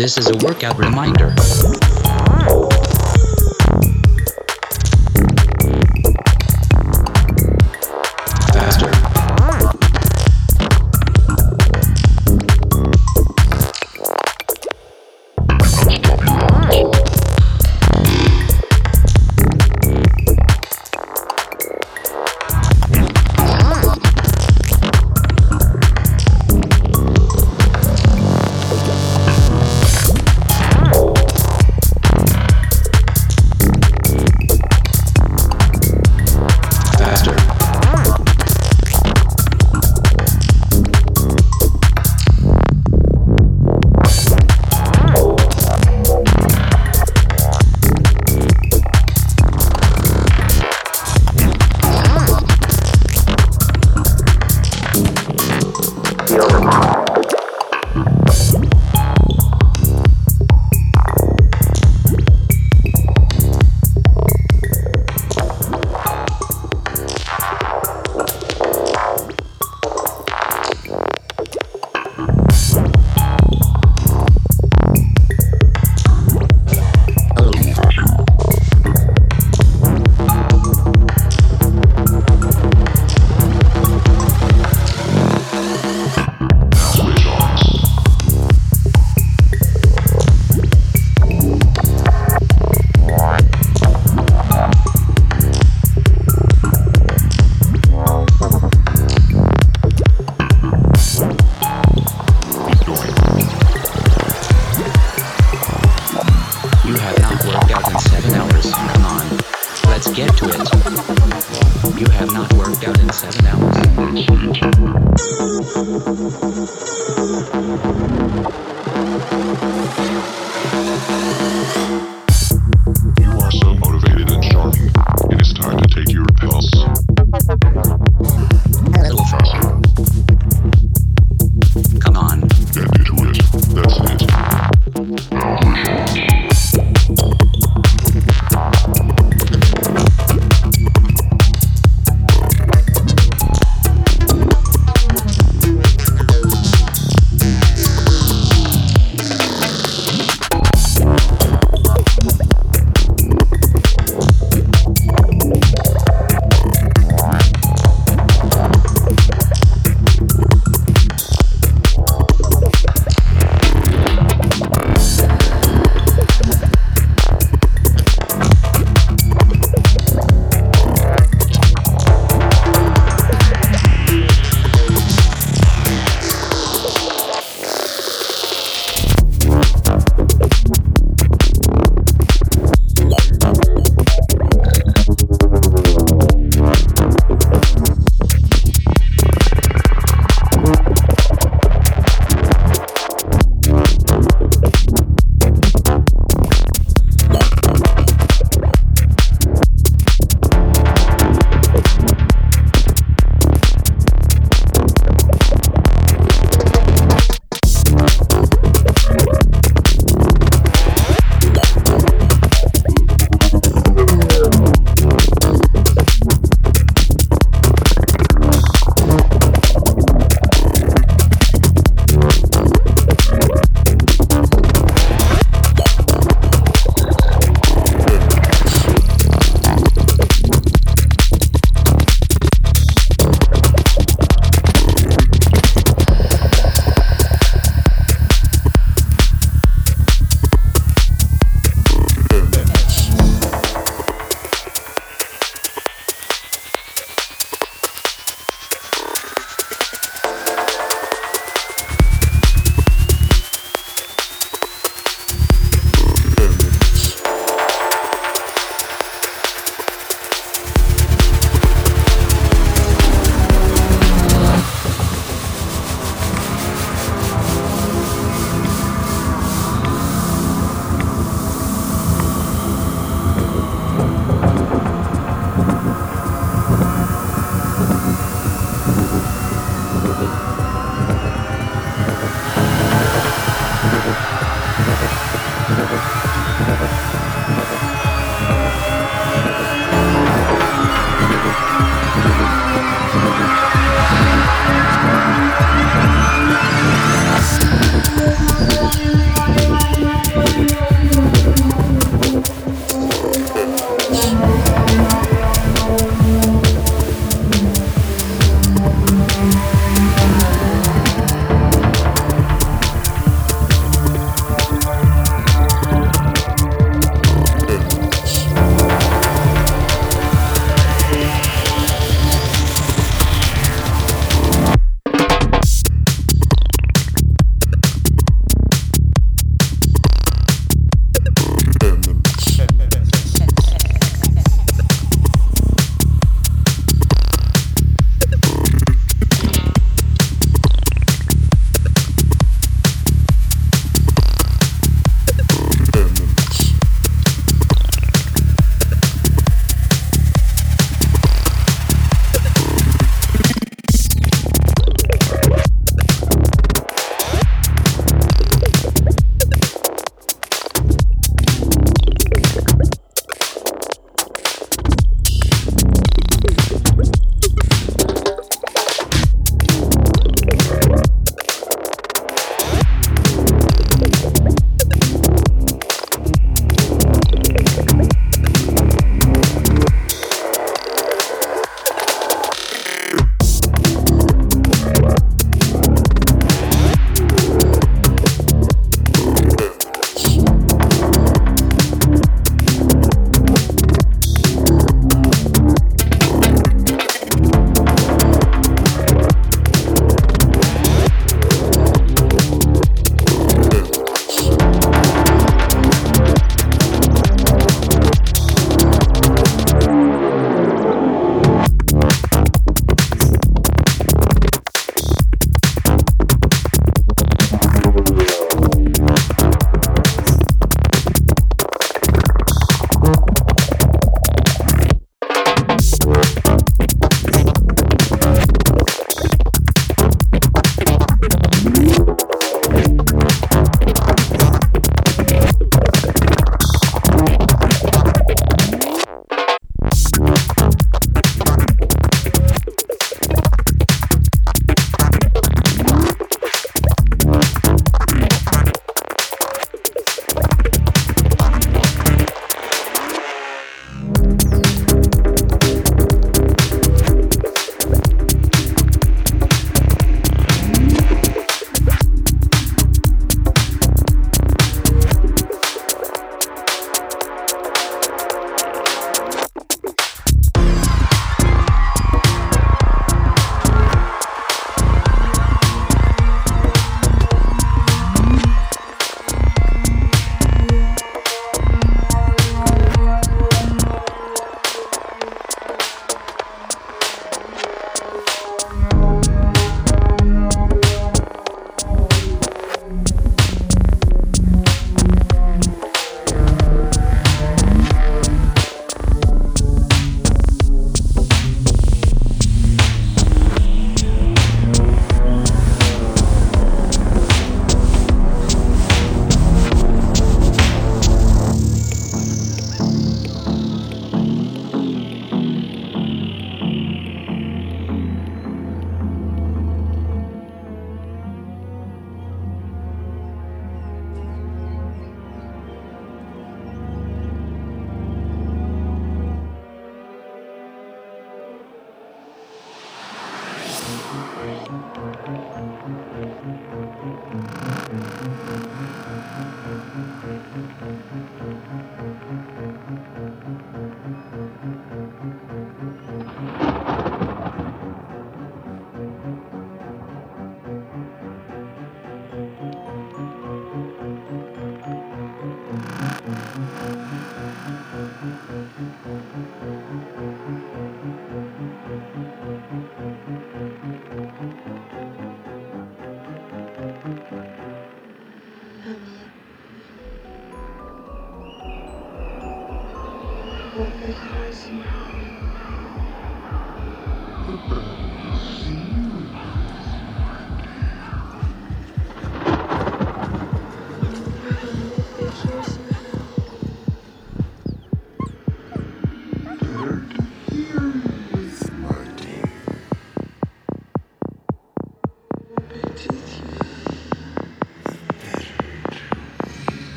This is a workout reminder.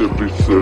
everything.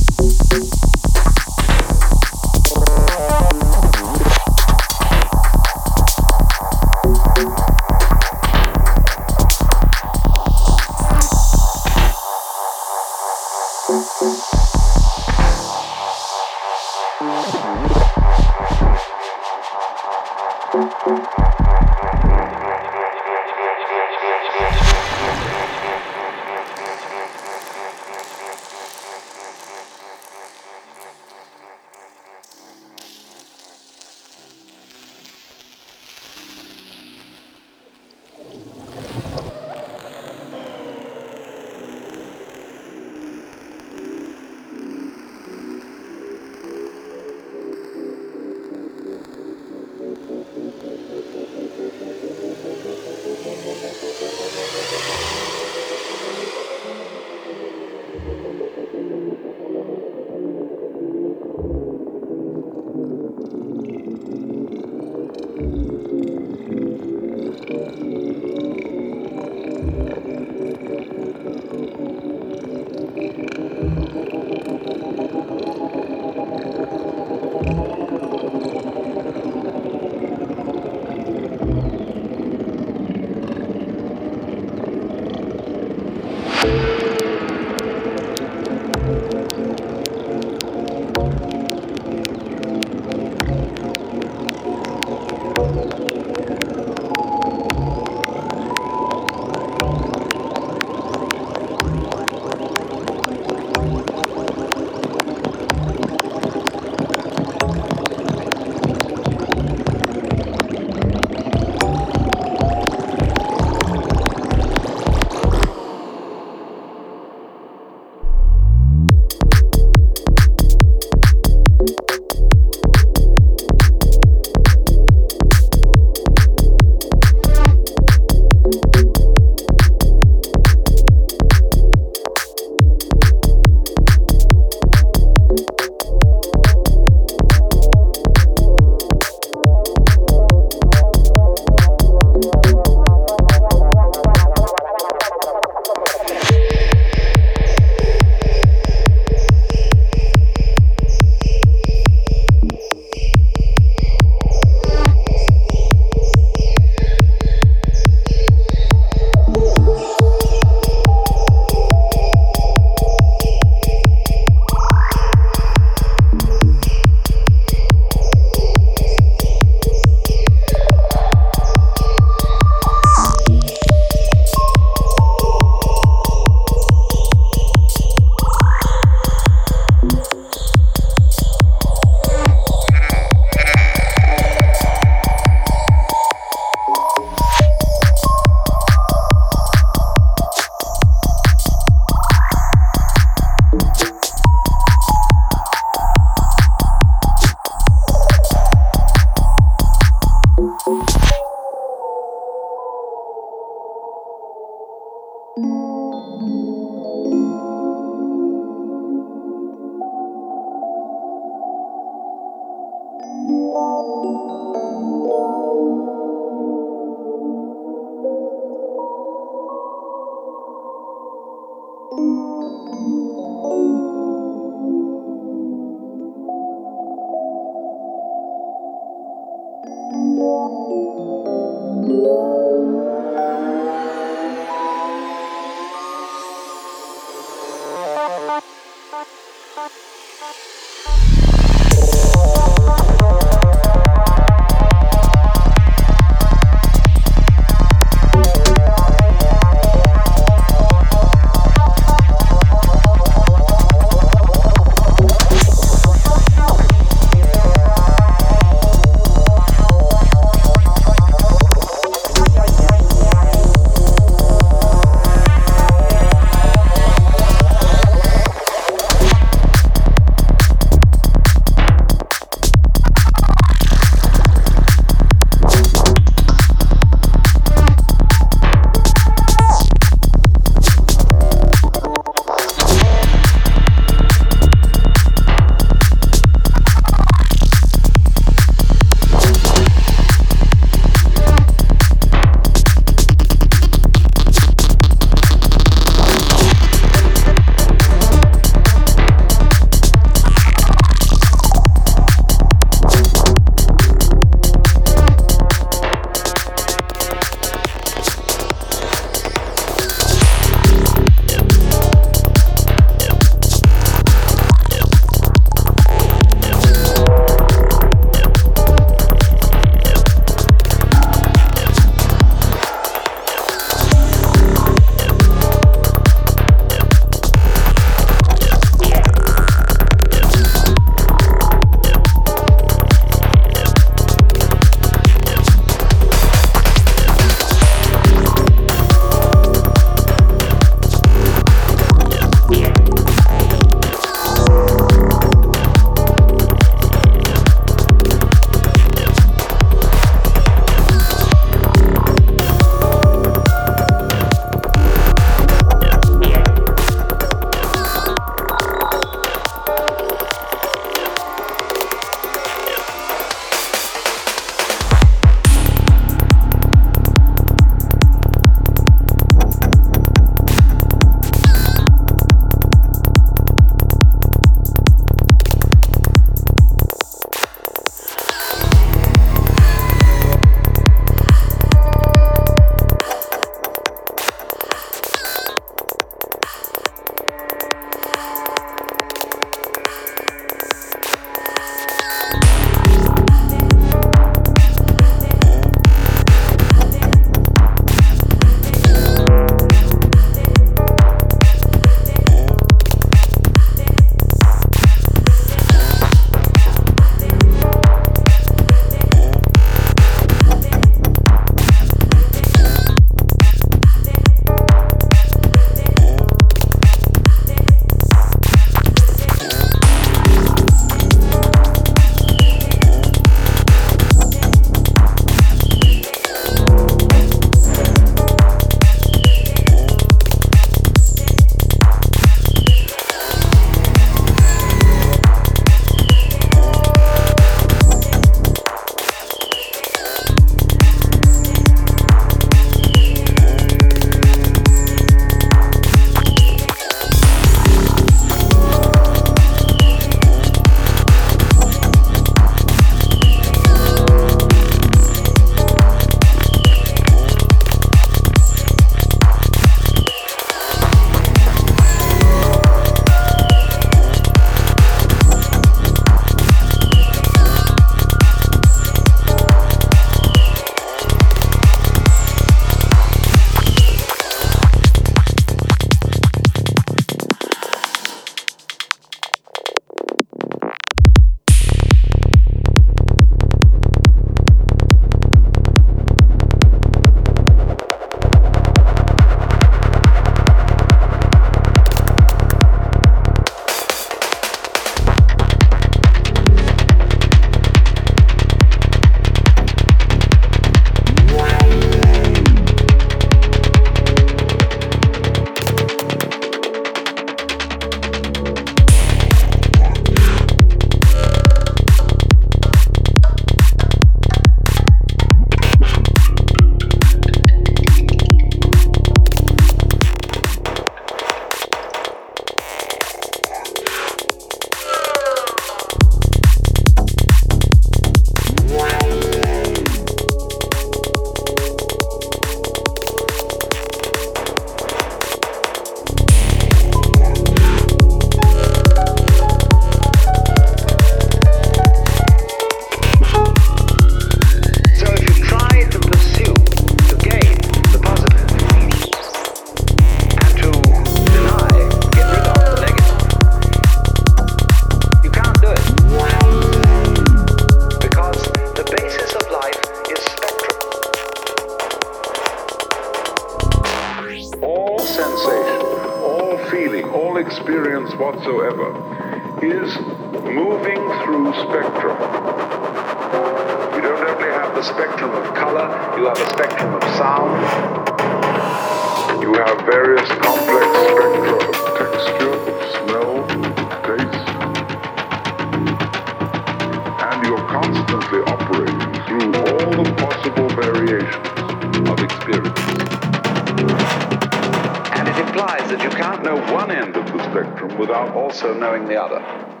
的。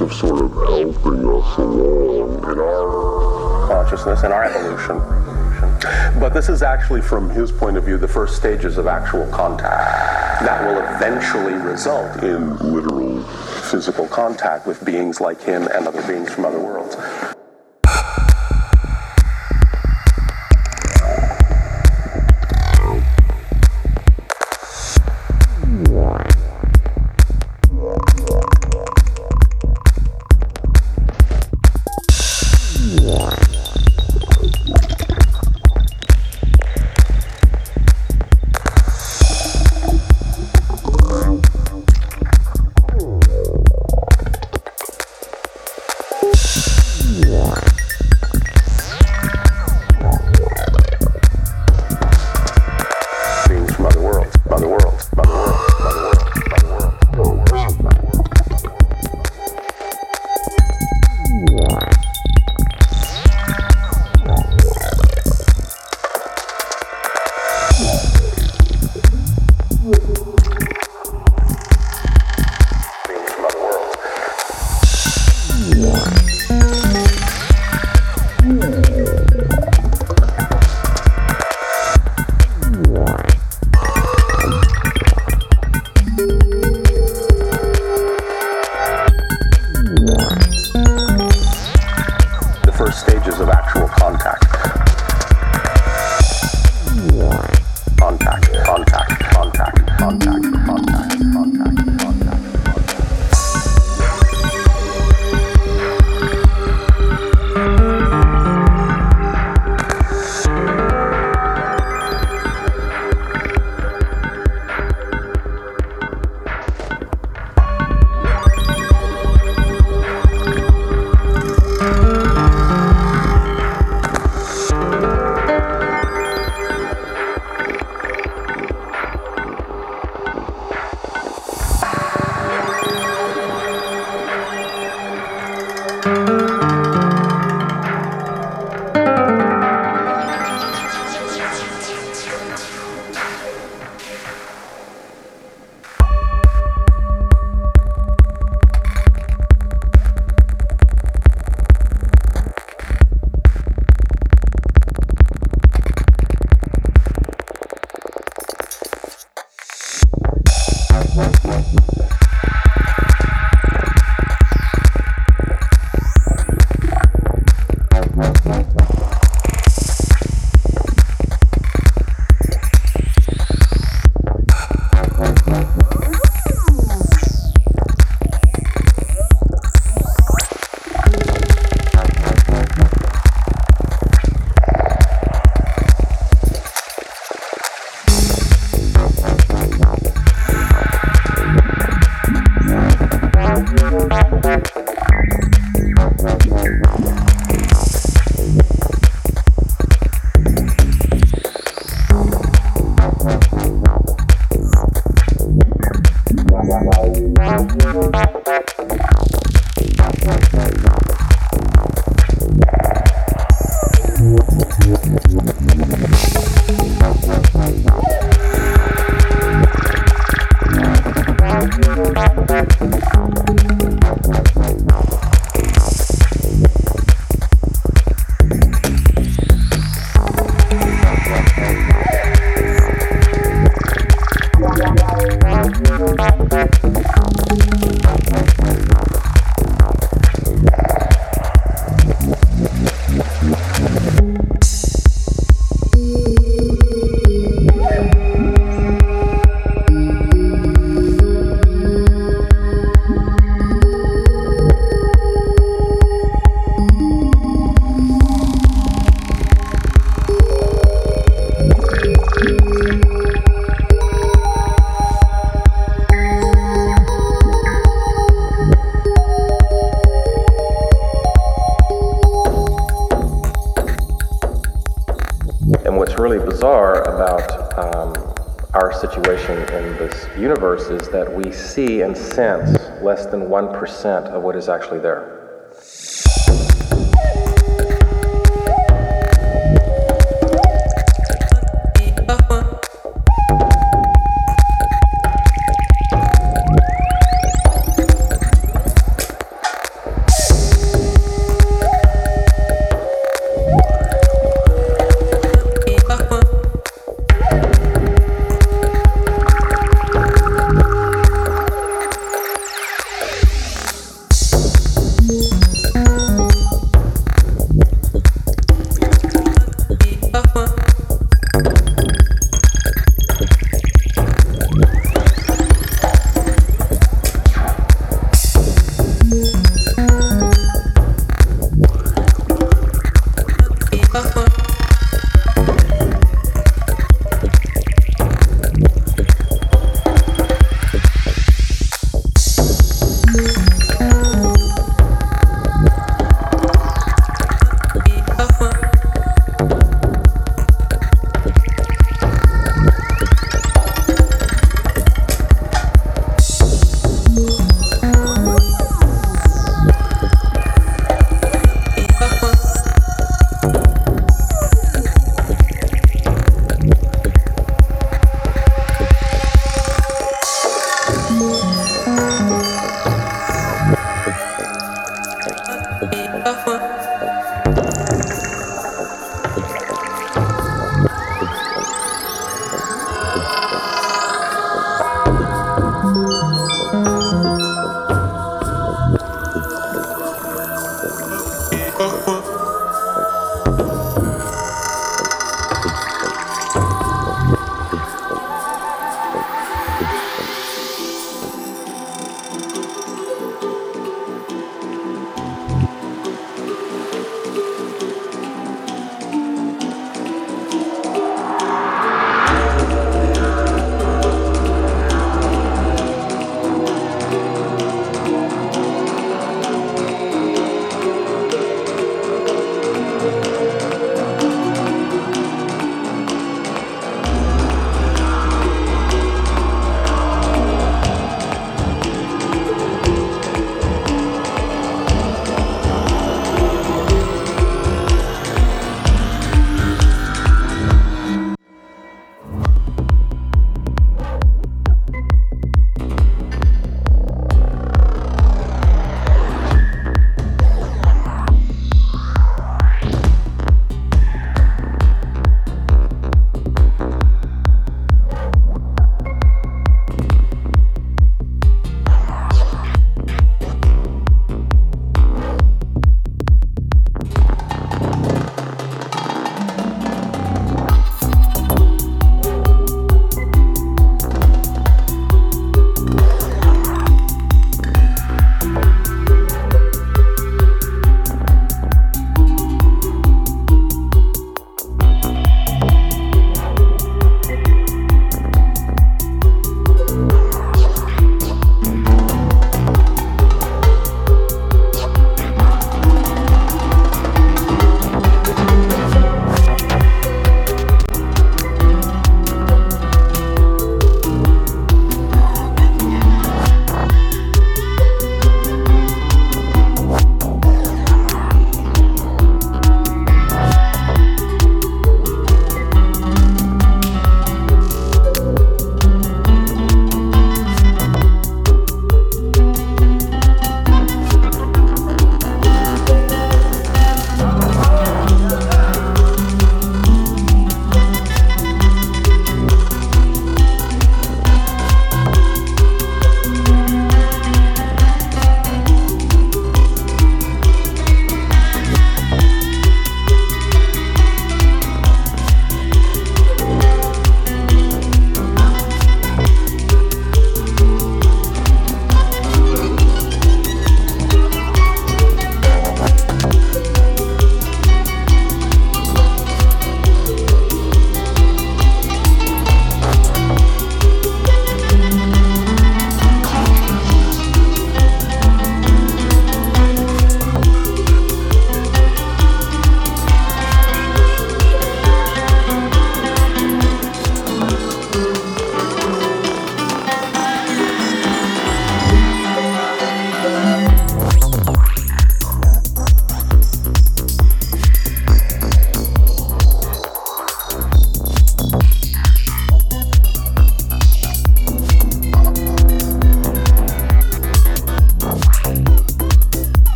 Of sort of helping us along in our consciousness and our evolution, but this is actually, from his point of view, the first stages of actual contact that will eventually result in literal physical contact with beings like him and other beings from other worlds. See and sense less than 1% of what is actually there.